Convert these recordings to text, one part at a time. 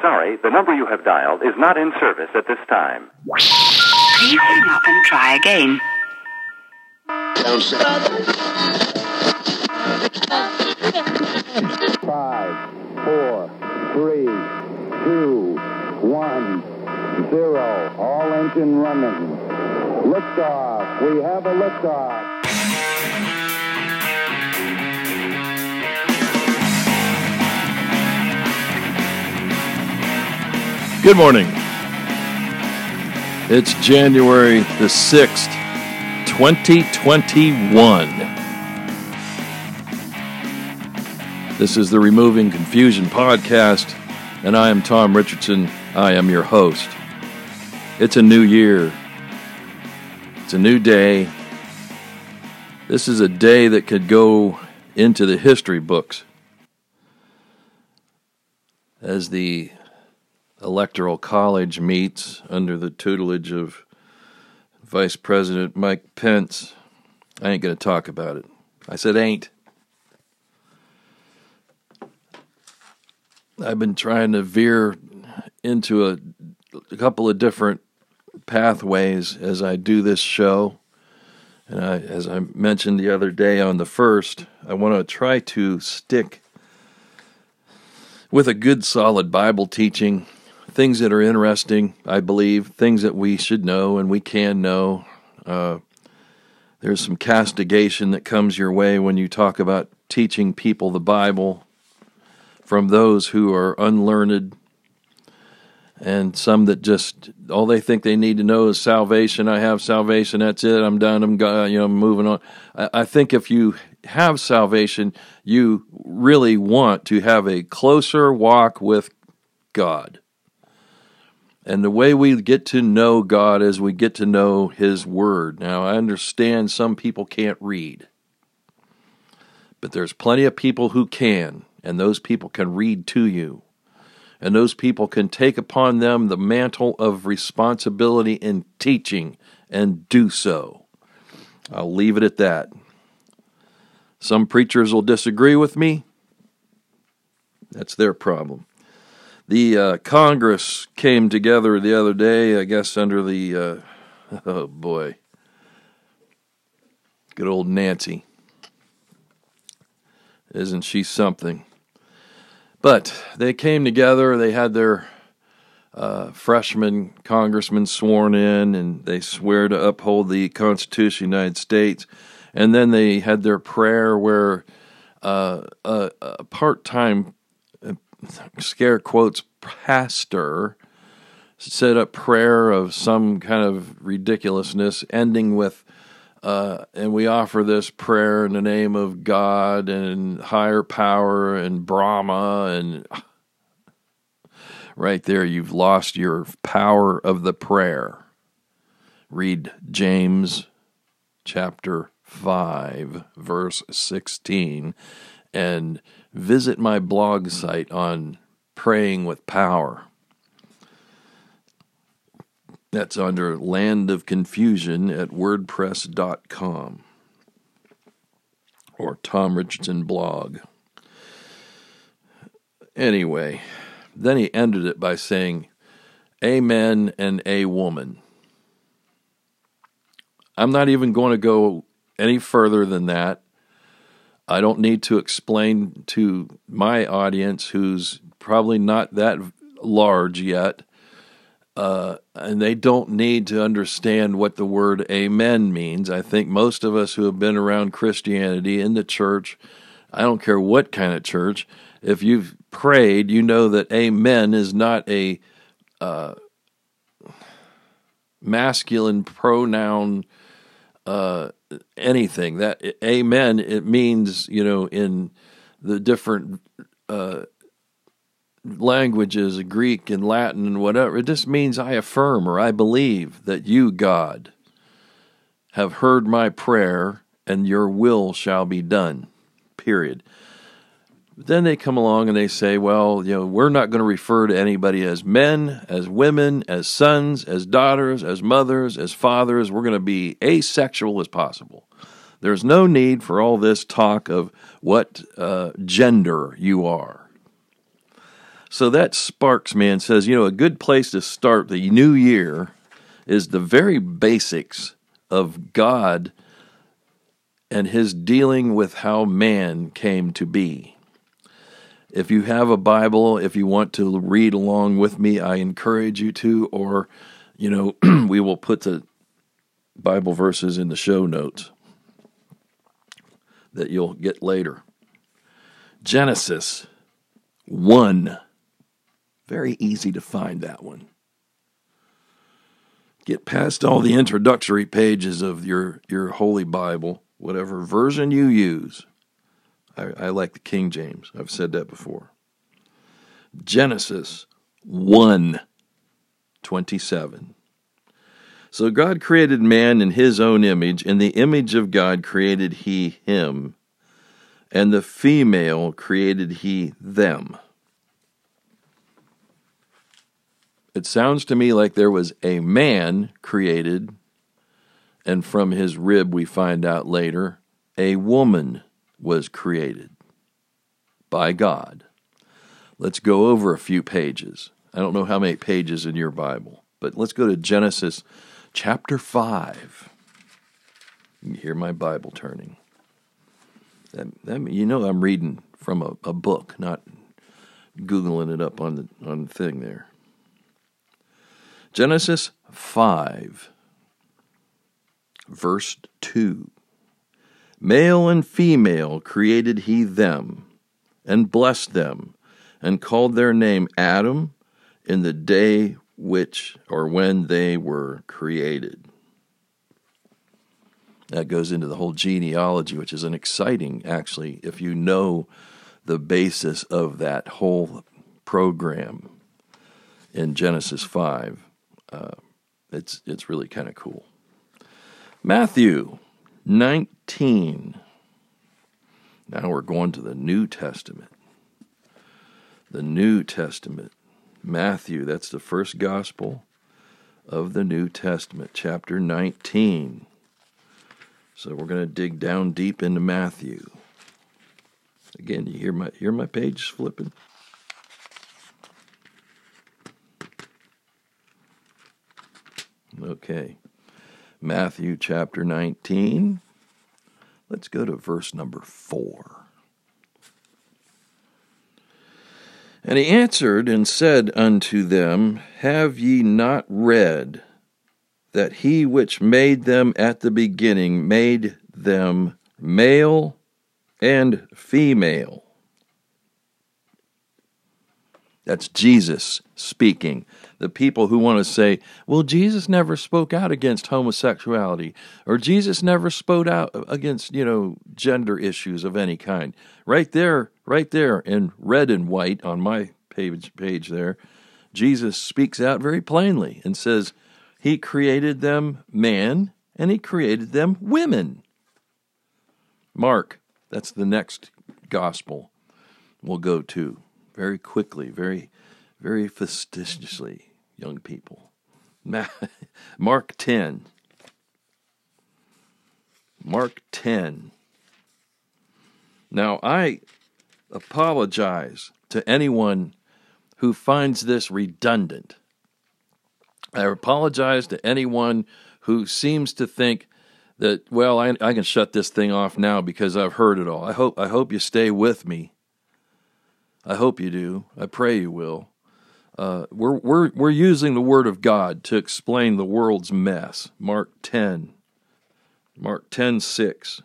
sorry, the number you have dialed is not in service at this time. Please hang up and try again. Five, four, three, two, one, zero. All engine running. Liftoff. We have a liftoff. Good morning. It's January the 6th, 2021. This is the Removing Confusion podcast, and I am Tom Richardson. I am your host. It's a new year, it's a new day. This is a day that could go into the history books as the Electoral College meets under the tutelage of Vice President Mike Pence. I ain't going to talk about it. I said ain't. I've been trying to veer into a, a couple of different pathways as I do this show. And I, as I mentioned the other day on the first, I want to try to stick with a good, solid Bible teaching things that are interesting, I believe, things that we should know and we can know. Uh, there's some castigation that comes your way when you talk about teaching people the Bible from those who are unlearned and some that just all they think they need to know is salvation. I have salvation. That's it. I'm done. I'm you know I'm moving on. I, I think if you have salvation, you really want to have a closer walk with God. And the way we get to know God is we get to know His Word. Now, I understand some people can't read, but there's plenty of people who can, and those people can read to you. And those people can take upon them the mantle of responsibility in teaching and do so. I'll leave it at that. Some preachers will disagree with me. That's their problem. The uh, Congress came together the other day, I guess, under the, uh, oh boy, good old Nancy. Isn't she something? But they came together, they had their uh, freshman congressman sworn in, and they swear to uphold the Constitution of the United States. And then they had their prayer where uh, a, a part time scare quotes pastor said a prayer of some kind of ridiculousness, ending with, uh, and we offer this prayer in the name of God and higher power and Brahma. And right there, you've lost your power of the prayer. Read James chapter 5, verse 16, and visit my blog site on praying with power. That's under Land of Confusion at WordPress.com or Tom Richardson blog. Anyway, then he ended it by saying, Amen and a woman. I'm not even going to go any further than that. I don't need to explain to my audience, who's probably not that large yet, uh, and they don't need to understand what the word amen means. I think most of us who have been around Christianity in the church, I don't care what kind of church, if you've prayed, you know that amen is not a uh, masculine pronoun. Uh, anything. That amen, it means, you know, in the different uh, languages, Greek and Latin and whatever, it just means I affirm or I believe that you, God, have heard my prayer and your will shall be done. Period. Then they come along and they say, well, you know, we're not going to refer to anybody as men, as women, as sons, as daughters, as mothers, as fathers. We're going to be asexual as possible. There's no need for all this talk of what uh, gender you are. So that sparks me and says, you know, a good place to start the new year is the very basics of God and his dealing with how man came to be. If you have a Bible, if you want to read along with me, I encourage you to, or, you know, we will put the Bible verses in the show notes that you'll get later. Genesis 1. Very easy to find that one. Get past all the introductory pages of your, your Holy Bible, whatever version you use. I, I like the King James. I've said that before. Genesis 1 27. So God created man in his own image. In the image of God created he him, and the female created he them. It sounds to me like there was a man created, and from his rib, we find out later, a woman was created by God. Let's go over a few pages. I don't know how many pages in your Bible, but let's go to Genesis chapter 5. You hear my Bible turning. That, that, you know I'm reading from a, a book, not Googling it up on the, on the thing there. Genesis 5, verse 2. Male and female created he them, and blessed them, and called their name Adam in the day which or when they were created. That goes into the whole genealogy, which is an exciting, actually, if you know the basis of that whole program in Genesis 5. Uh, it's, it's really kind of cool. Matthew 19. Now we're going to the New Testament. The New Testament. Matthew, that's the first gospel of the New Testament, chapter 19. So we're going to dig down deep into Matthew. Again, you hear my hear my page flipping? Okay. Matthew chapter 19. Let's go to verse number 4. And he answered and said unto them, Have ye not read that he which made them at the beginning made them male and female? That's Jesus speaking. The people who want to say, well, Jesus never spoke out against homosexuality, or Jesus never spoke out against, you know, gender issues of any kind. Right there, right there in red and white on my page, page there, Jesus speaks out very plainly and says, He created them man and He created them women. Mark, that's the next gospel we'll go to very quickly, very, very fastidiously, young people. Mark 10. Mark 10. Now, I apologize to anyone who finds this redundant. I apologize to anyone who seems to think that, well, I, I can shut this thing off now because I've heard it all. I hope, I hope you stay with me I hope you do. I pray you will. Uh, we're, we're, we're using the Word of God to explain the world's mess. Mark 10. Mark 10 6.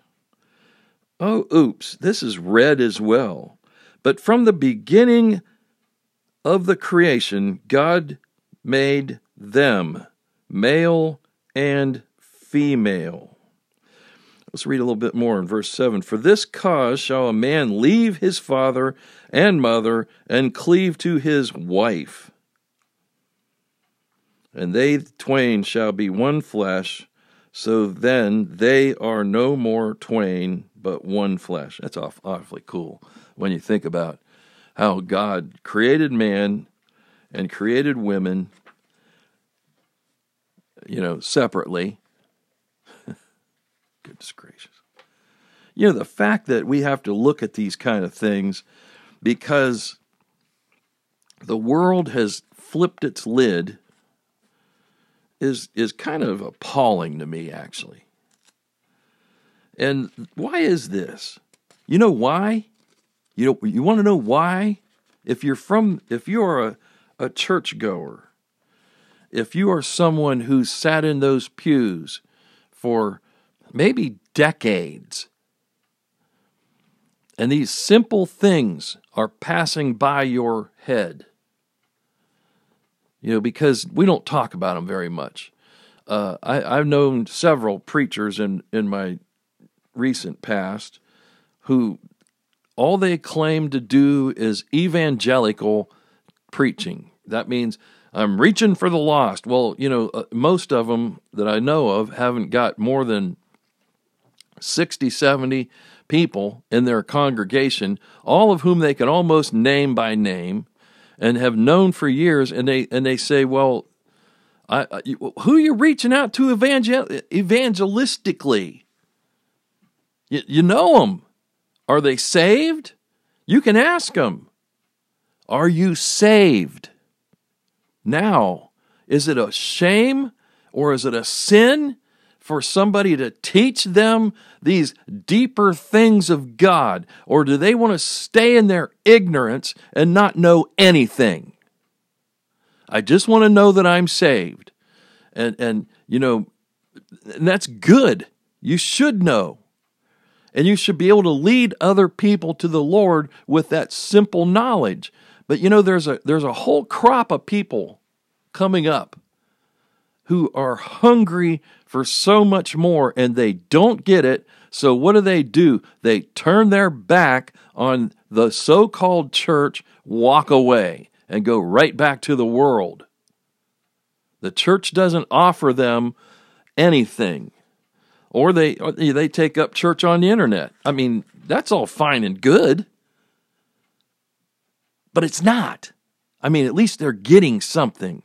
Oh, oops, this is red as well. But from the beginning of the creation, God made them male and female. Let's read a little bit more in verse 7. For this cause shall a man leave his father and mother and cleave to his wife, and they twain shall be one flesh. So then they are no more twain, but one flesh. That's awfully cool when you think about how God created man and created women, you know, separately Goodness gracious. You know, the fact that we have to look at these kind of things because the world has flipped its lid is is kind of appalling to me actually. And why is this? You know why? You know you want to know why? If you're from if you're a, a churchgoer, if you are someone who sat in those pews for maybe decades, and these simple things are passing by your head, you know, because we don't talk about them very much. Uh, I, I've known several preachers in, in my recent past who all they claim to do is evangelical preaching. That means I'm reaching for the lost. Well, you know, uh, most of them that I know of haven't got more than 60, 70 people in their congregation, all of whom they can almost name by name and have known for years. And they, and they say, well, I, I, who are you reaching out to evangel- evangelistically? You, you know them. Are they saved? You can ask them. Are you saved? Now, is it a shame or is it a sin for somebody to teach them these deeper things of God? Or do they want to stay in their ignorance and not know anything? I just want to know that I'm saved. And, and you know, and that's good. You should know. And you should be able to lead other people to the Lord with that simple knowledge. But you know, there's a there's a whole crop of people coming up who are hungry for so much more and they don't get it. So, what do they do? They turn their back on the so called church, walk away, and go right back to the world. The church doesn't offer them anything. Or they, or they take up church on the internet. I mean, that's all fine and good. But it's not. I mean, at least they're getting something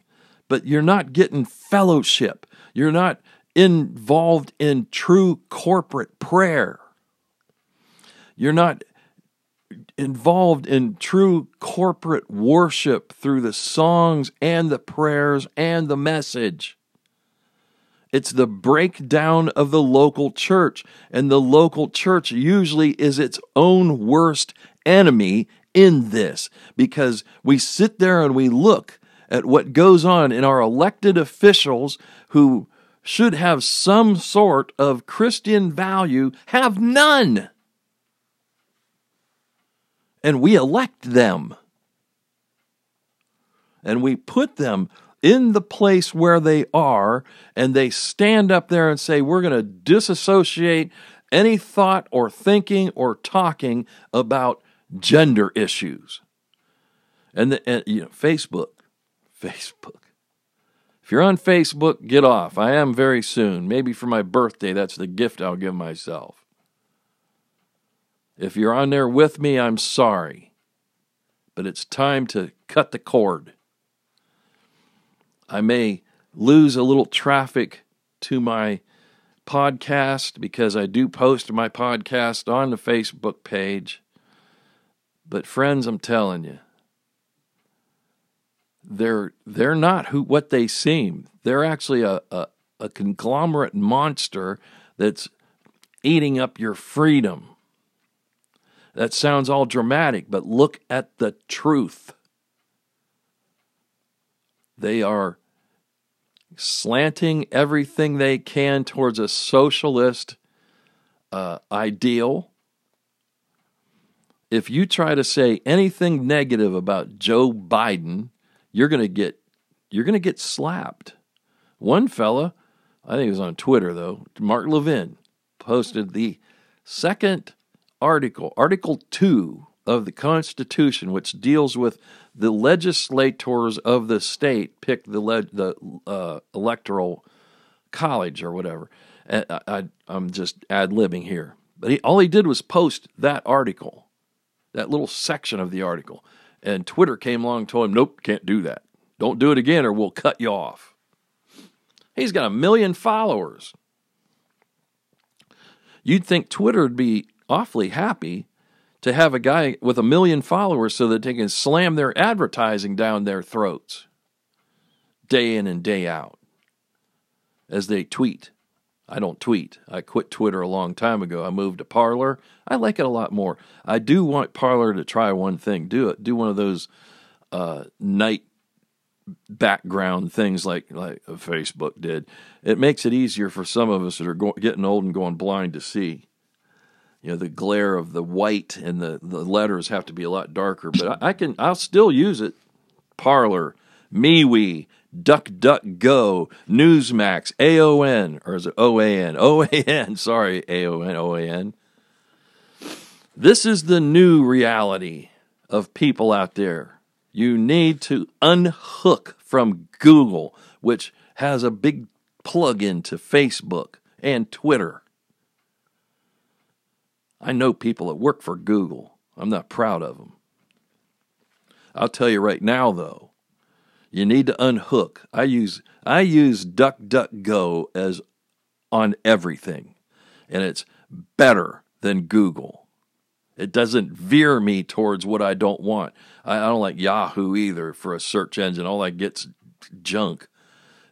but you're not getting fellowship. You're not involved in true corporate prayer. You're not involved in true corporate worship through the songs and the prayers and the message. It's the breakdown of the local church, and the local church usually is its own worst enemy in this because we sit there and we look at what goes on in our elected officials who should have some sort of Christian value have none. And we elect them. And we put them in the place where they are, and they stand up there and say, We're going to disassociate any thought or thinking or talking about gender issues. And, the, and you know, Facebook, Facebook. If you're on Facebook, get off. I am very soon. Maybe for my birthday, that's the gift I'll give myself. If you're on there with me, I'm sorry. But it's time to cut the cord. I may lose a little traffic to my podcast because I do post my podcast on the Facebook page. But, friends, I'm telling you, they're they're not who what they seem. They're actually a, a, a conglomerate monster that's eating up your freedom. That sounds all dramatic, but look at the truth. They are slanting everything they can towards a socialist uh, ideal. If you try to say anything negative about Joe Biden, you're going to get you're going to get slapped. One fella, I think it was on Twitter though, Mark Levin posted the second article, Article 2 of the Constitution, which deals with the legislators of the state pick the le- the uh, electoral college or whatever. I, am just ad libbing here, but he, all he did was post that article, that little section of the article. And Twitter came along and told him, nope, can't do that. Don't do it again or we'll cut you off. He's got a million followers. You'd think Twitter would be awfully happy to have a guy with a million followers so that they can slam their advertising down their throats day in and day out as they tweet. I don't tweet. I quit Twitter a long time ago. I moved to Parler. I like it a lot more. I do want Parler to try one thing. Do it. Do one of those uh, night background things like like Facebook did. It makes it easier for some of us that are go- getting old and going blind to see. You know, the glare of the white and the, the letters have to be a lot darker. But I, I can. I'll still use it. Parler, MeWe, DuckDuckGo, Newsmax, AON, or is it OAN? OAN, sorry, AON, OAN. This is the new reality of people out there. You need to unhook from Google, which has a big plug into Facebook and Twitter. I know people that work for Google. I'm not proud of them. I'll tell you right now, though, you need to unhook. I use I use DuckDuckGo as on everything, and it's better than Google. It doesn't veer me towards what I don't want. I, I don't like Yahoo either for a search engine. All that get's junk.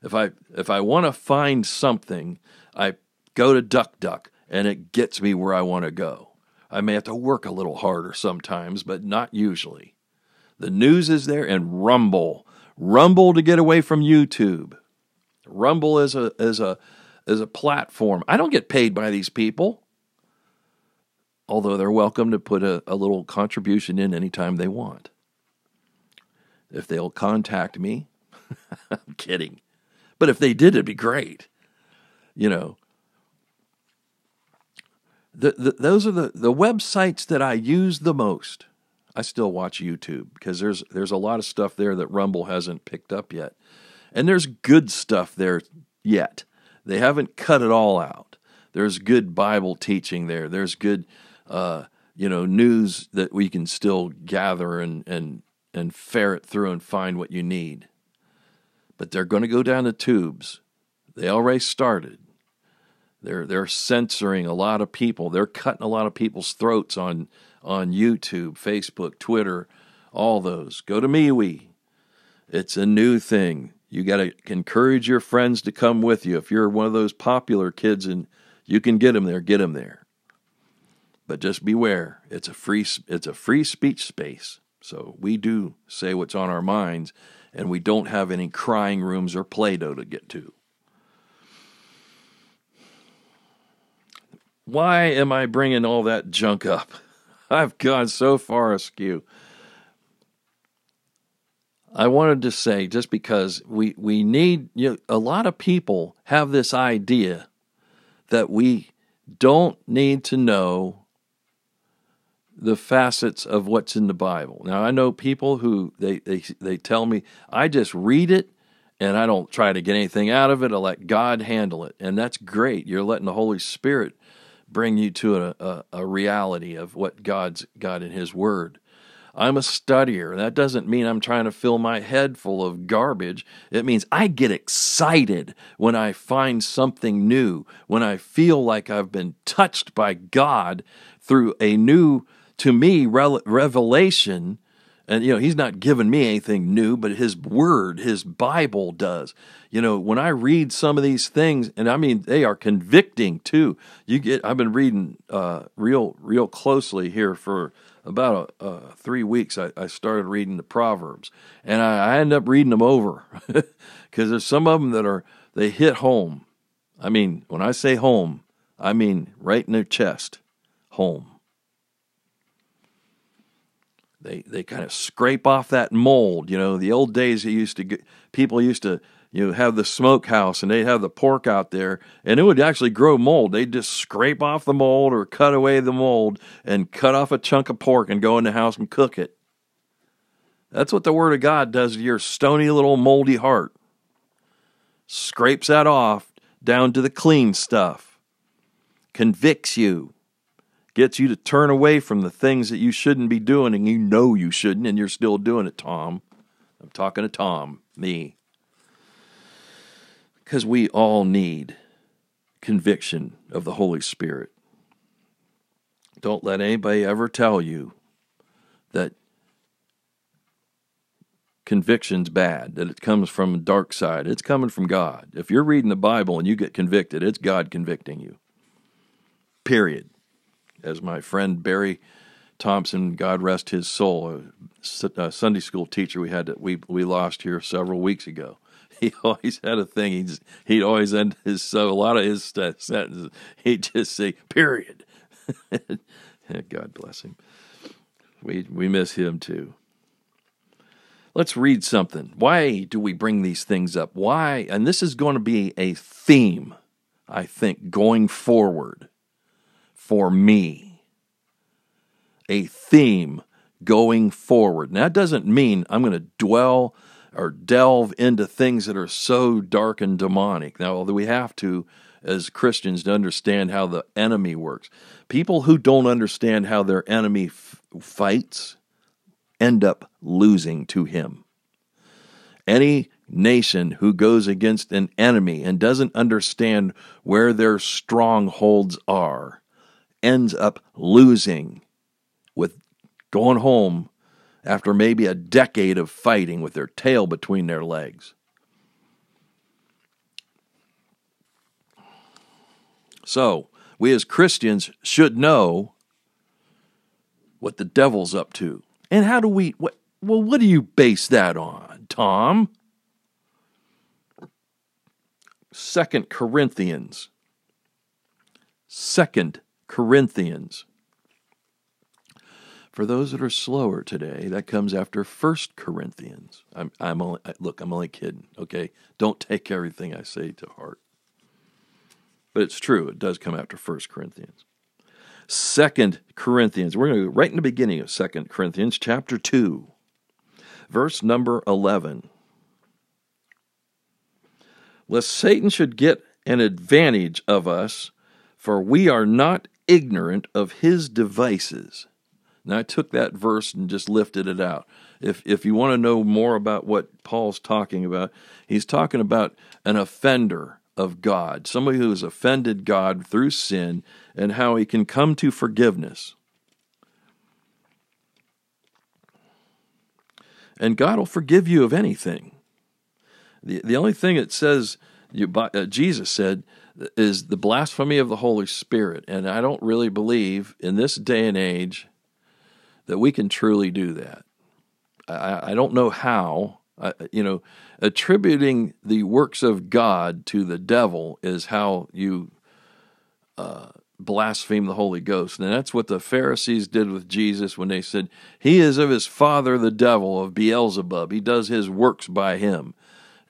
If I if I want to find something, I go to DuckDuck and it gets me where I want to go. I may have to work a little harder sometimes, but not usually. The news is there and Rumble. Rumble to get away from YouTube. Rumble is a is a is a platform. I don't get paid by these people. Although they're welcome to put a, a little contribution in anytime they want. If they'll contact me, I'm kidding. But if they did, it'd be great. You know, the, the, those are the, the websites that I use the most. I still watch YouTube because there's there's a lot of stuff there that Rumble hasn't picked up yet, and there's good stuff there yet. They haven't cut it all out. There's good Bible teaching there. There's good, uh, you know, news that we can still gather and and and ferret through and find what you need. But they're going to go down the tubes. They already started. They're they're censoring a lot of people. They're cutting a lot of people's throats on on YouTube, Facebook, Twitter, all those. Go to MeWe. It's a new thing. You got to encourage your friends to come with you. If you're one of those popular kids and you can get them there, get them there. But just beware. It's a free it's a free speech space. So we do say what's on our minds and we don't have any crying rooms or Play-Doh to get to. Why am I bringing all that junk up? I've gone so far askew. I wanted to say just because we we need you know, a lot of people have this idea that we don't need to know the facets of what's in the Bible. Now I know people who they they they tell me I just read it and I don't try to get anything out of it. I let God handle it, and that's great. You're letting the Holy Spirit bring you to a, a, a reality of what God's got in His Word. I'm a studier. That doesn't mean I'm trying to fill my head full of garbage. It means I get excited when I find something new, when I feel like I've been touched by God through a new, to me, revelation. And, you know, He's not giving me anything new, but His Word, His Bible does. You know, when I read some of these things, and I mean, they are convicting too. You get, I've been reading uh, real, real closely here for about a, uh, three weeks, I, I, started reading the Proverbs, and I, I end up reading them over because there's some of them that are they hit home. I mean, when I say home, I mean right in their chest, home. They they kind of scrape off that mold. You know, the old days, you used to get, people used to you have the smokehouse and they'd have the pork out there and it would actually grow mold. They'd just scrape off the mold or cut away the mold and cut off a chunk of pork and go in the house and cook it. That's what the Word of God does to your stony little moldy heart. Scrapes that off down to the clean stuff, convicts you, gets you to turn away from the things that you shouldn't be doing and you know you shouldn't and you're still doing it, Tom. I'm talking to Tom, me. Because we all need conviction of the Holy Spirit. Don't let anybody ever tell you that conviction's bad, that it comes from the dark side. It's coming from God. If you're reading the Bible and you get convicted, it's God convicting you. Period. As my friend Barry Thompson, God rest his soul, a Sunday school teacher we had we we lost here several weeks ago. He always had a thing. He's he'd always end his so a lot of his sentences. He'd just say period. God bless him. We we miss him too. Let's read something. Why do we bring these things up? Why? And this is going to be a theme, I think, going forward for me. A theme going forward. Now, that doesn't mean I'm going to dwell or delve into things that are so dark and demonic. Now, although we have to, as Christians, to understand how the enemy works. People who don't understand how their enemy f- fights end up losing to him. Any nation who goes against an enemy and doesn't understand where their strongholds are ends up losing with going home after maybe a decade of fighting with their tail between their legs. So, we as Christians should know what the devil's up to. And how do we what well what do you base that on, Tom? Second Corinthians. Second Corinthians. For those that are slower today, that comes after First Corinthians. I'm, I'm only look. I'm only kidding. Okay, don't take everything I say to heart. But it's true. It does come after First Corinthians. Second Corinthians. We're going to go right in the beginning of Second Corinthians, chapter two, verse number eleven. Lest Satan should get an advantage of us, for we are not ignorant of his devices. Now I took that verse and just lifted it out. If if you want to know more about what Paul's talking about, he's talking about an offender of God, somebody who has offended God through sin and how he can come to forgiveness. And God will forgive you of anything. The, the only thing it says, you, uh, Jesus said, is the blasphemy of the Holy Spirit. And I don't really believe in this day and age that we can truly do that. I, I don't know how. You know, attributing the works of God to the devil is how you uh, blaspheme the Holy Ghost. And that's what the Pharisees did with Jesus when they said, He is of his father, the devil, of Beelzebub. He does his works by him.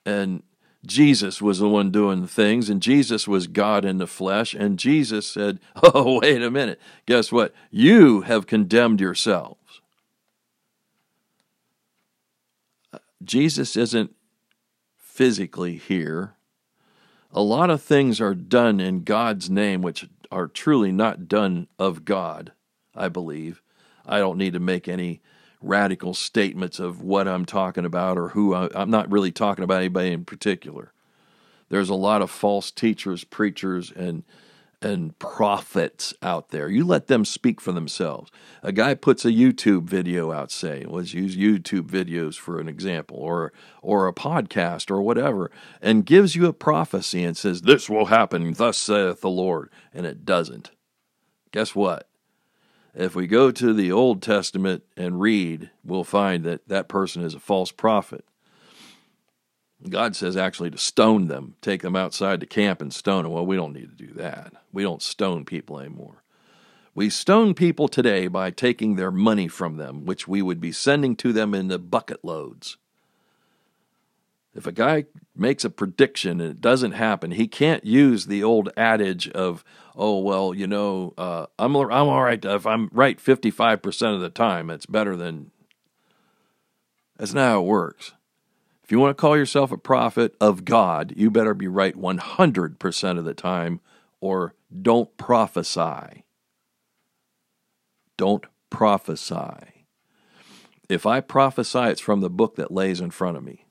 And Jesus was the one doing things, and Jesus was God in the flesh. And Jesus said, Oh, wait a minute. Guess what? You have condemned yourselves. Jesus isn't physically here. A lot of things are done in God's name, which are truly not done of God, I believe. I don't need to make any radical statements of what I'm talking about or who I, I'm not really talking about anybody in particular. There's a lot of false teachers, preachers, and and prophets out there. You let them speak for themselves. A guy puts a YouTube video out, say, let's use YouTube videos for an example, or or a podcast or whatever, and gives you a prophecy and says, This will happen, thus saith the Lord, and it doesn't. Guess what? If we go to the Old Testament and read, we'll find that that person is a false prophet. God says actually to stone them, take them outside to camp and stone them. Well, we don't need to do that. We don't stone people anymore. We stone people today by taking their money from them, which we would be sending to them in the bucket loads. If a guy makes a prediction and it doesn't happen, he can't use the old adage of, "Oh well, you know, uh, I'm I'm all right if I'm right 55 percent of the time. It's better than." That's not how it works. If you want to call yourself a prophet of God, you better be right 100% of the time or don't prophesy. Don't prophesy. If I prophesy, it's from the book that lays in front of me.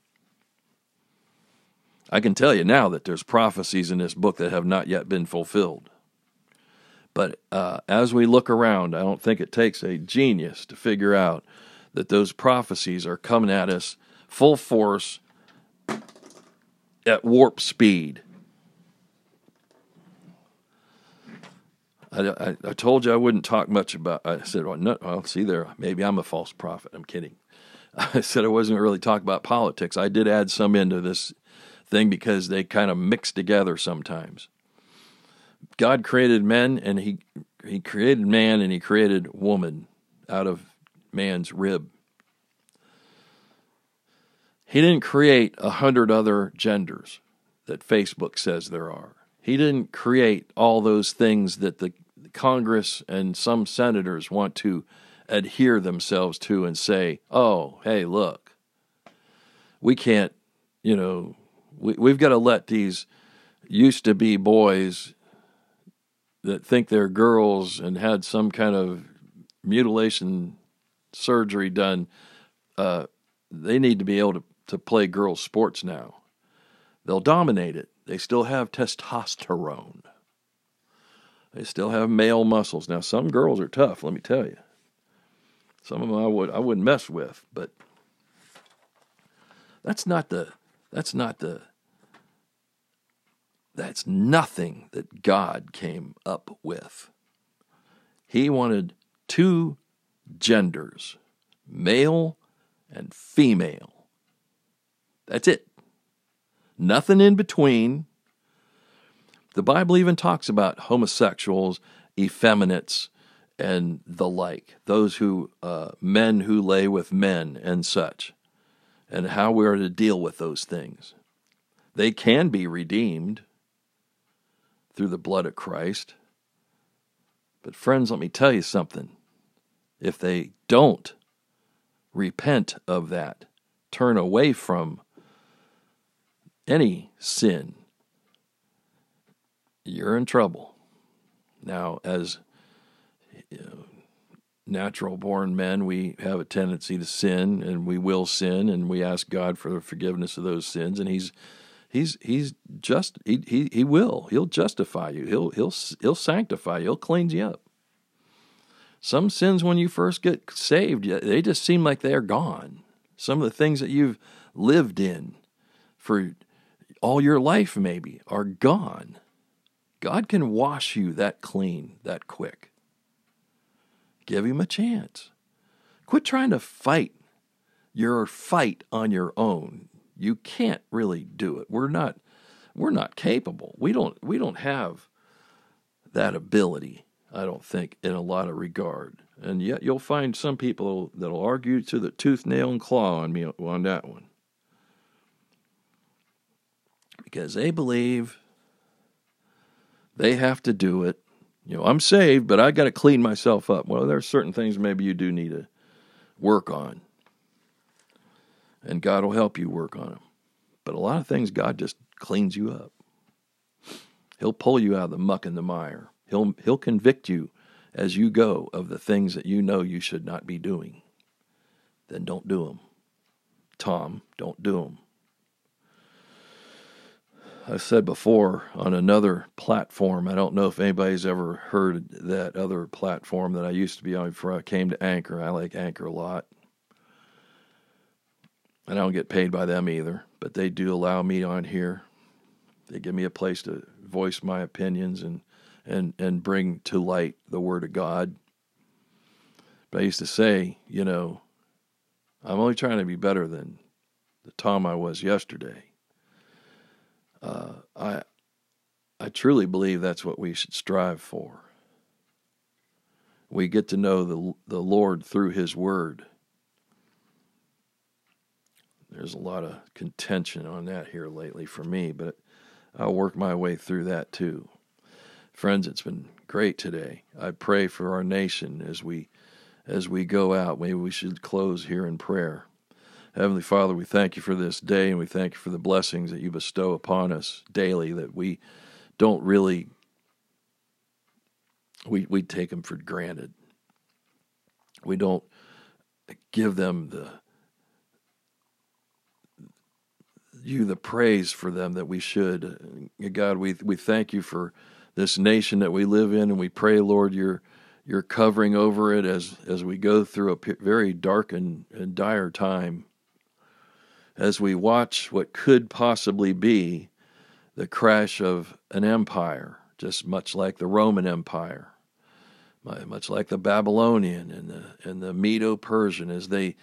I can tell you now that there's prophecies in this book that have not yet been fulfilled. But uh, as we look around, I don't think it takes a genius to figure out that those prophecies are coming at us full force at warp speed. I, I, I, told you I wouldn't talk much about. I said, well, no, well, see there, maybe I'm a false prophet. I'm kidding. I said I wasn't really talking about politics. I did add some into this thing because they kind of mix together sometimes. God created men, and he he created man, and he created woman out of man's rib. He didn't create a hundred other genders that Facebook says there are. He didn't create all those things that the Congress and some senators want to adhere themselves to and say, oh, hey, look, we can't, you know, we, we've got to let these used to be boys that think they're girls and had some kind of mutilation surgery done, uh, they need to be able to, to play girls' sports now. They'll dominate it. They still have testosterone. They still have male muscles. Now, some girls are tough, let me tell you. Some of them I would I wouldn't mess with, but that's not the that's not the that's nothing that God came up with. He wanted two genders, male and female. That's it. Nothing in between. The Bible even talks about homosexuals, effeminates, and the like, those who, uh, men who lay with men and such, and how we are to deal with those things. They can be redeemed through the blood of Christ. But, friends, let me tell you something. If they don't repent of that, turn away from any sin, you're in trouble. Now, as you know, natural born men, we have a tendency to sin and we will sin and we ask God for the forgiveness of those sins and he's he's he's just he he, he will. He'll justify you. He'll he'll he'll sanctify you. He'll cleanse you up. Some sins when you first get saved, they just seem like they are gone. Some of the things that you've lived in for all your life maybe are gone. God can wash you that clean, that quick. Give him a chance. Quit trying to fight your fight on your own. You can't really do it. We're not we're not capable. We don't we don't have that ability, I don't think, in a lot of regard. And yet you'll find some people that'll argue to the tooth, nail, and claw on me on that one. Because they believe they have to do it you know, I'm saved, but I got to clean myself up. Well, there are certain things maybe you do need to work on. And God will help you work on them. But a lot of things, God just cleans you up. He'll pull you out of the muck and the mire. He'll, he'll convict you as you go of the things that you know you should not be doing. Then don't do them. Tom, don't do them. I said before on another platform, I don't know if anybody's ever heard that other platform that I used to be on before I came to Anchor. I like Anchor a lot. And I don't get paid by them either, but they do allow me on here. They give me a place to voice my opinions and, and, and bring to light the Word of God. But I used to say, you know, I'm only trying to be better than the Tom I was yesterday uh, I I truly believe that's what we should strive for. We get to know the the Lord through His Word. There's a lot of contention on that here lately for me, but I'll work my way through that too. Friends, it's been great today. I pray for our nation as we as we go out. Maybe we should close here in prayer. Heavenly Father, we thank you for this day and we thank you for the blessings that you bestow upon us daily that we don't really we we take them for granted. We don't give them the you the praise for them that we should. God, we we thank you for this nation that we live in, and we pray, Lord, your your covering over it as as we go through a very dark and, and dire time. As we watch what could possibly be the crash of an empire, just much like the Roman Empire, much like the Babylonian and the and the Medo-Persian, as they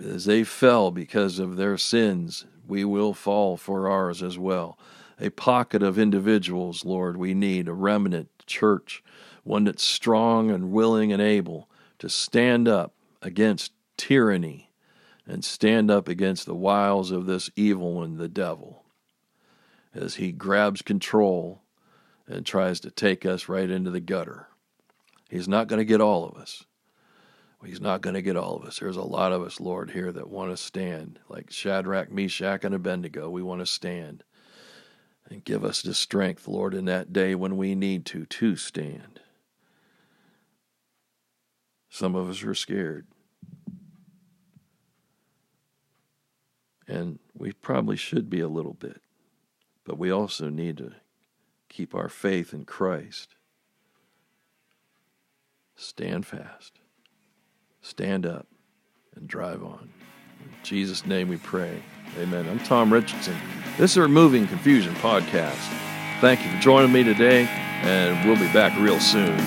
as they fell because of their sins, we will fall for ours as well a pocket of individuals, Lord. We need a remnant church, one that's strong and willing and able to stand up against tyranny and stand up against the wiles of this evil one, the devil, as he grabs control and tries to take us right into the gutter. He's not going to get all of us. He's not going to get all of us. There's a lot of us, Lord, here that want to stand, like Shadrach, Meshach, and Abednego. We want to stand. And give us the strength, Lord, in that day when we need to, to stand. Some of us are scared. And we probably should be a little bit. But we also need to keep our faith in Christ. Stand fast. Stand up and drive on. In Jesus' name we pray. Amen. I'm Tom Richardson. This is Removing Confusion podcast. Thank you for joining me today, and we'll be back real soon.